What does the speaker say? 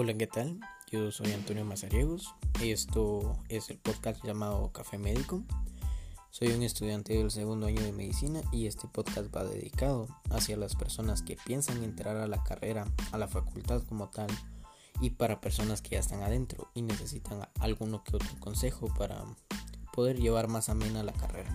Hola, ¿qué tal? Yo soy Antonio Mazariegos. Esto es el podcast llamado Café Médico. Soy un estudiante del segundo año de medicina y este podcast va dedicado hacia las personas que piensan entrar a la carrera, a la facultad como tal, y para personas que ya están adentro y necesitan alguno que otro consejo para poder llevar más amena la carrera.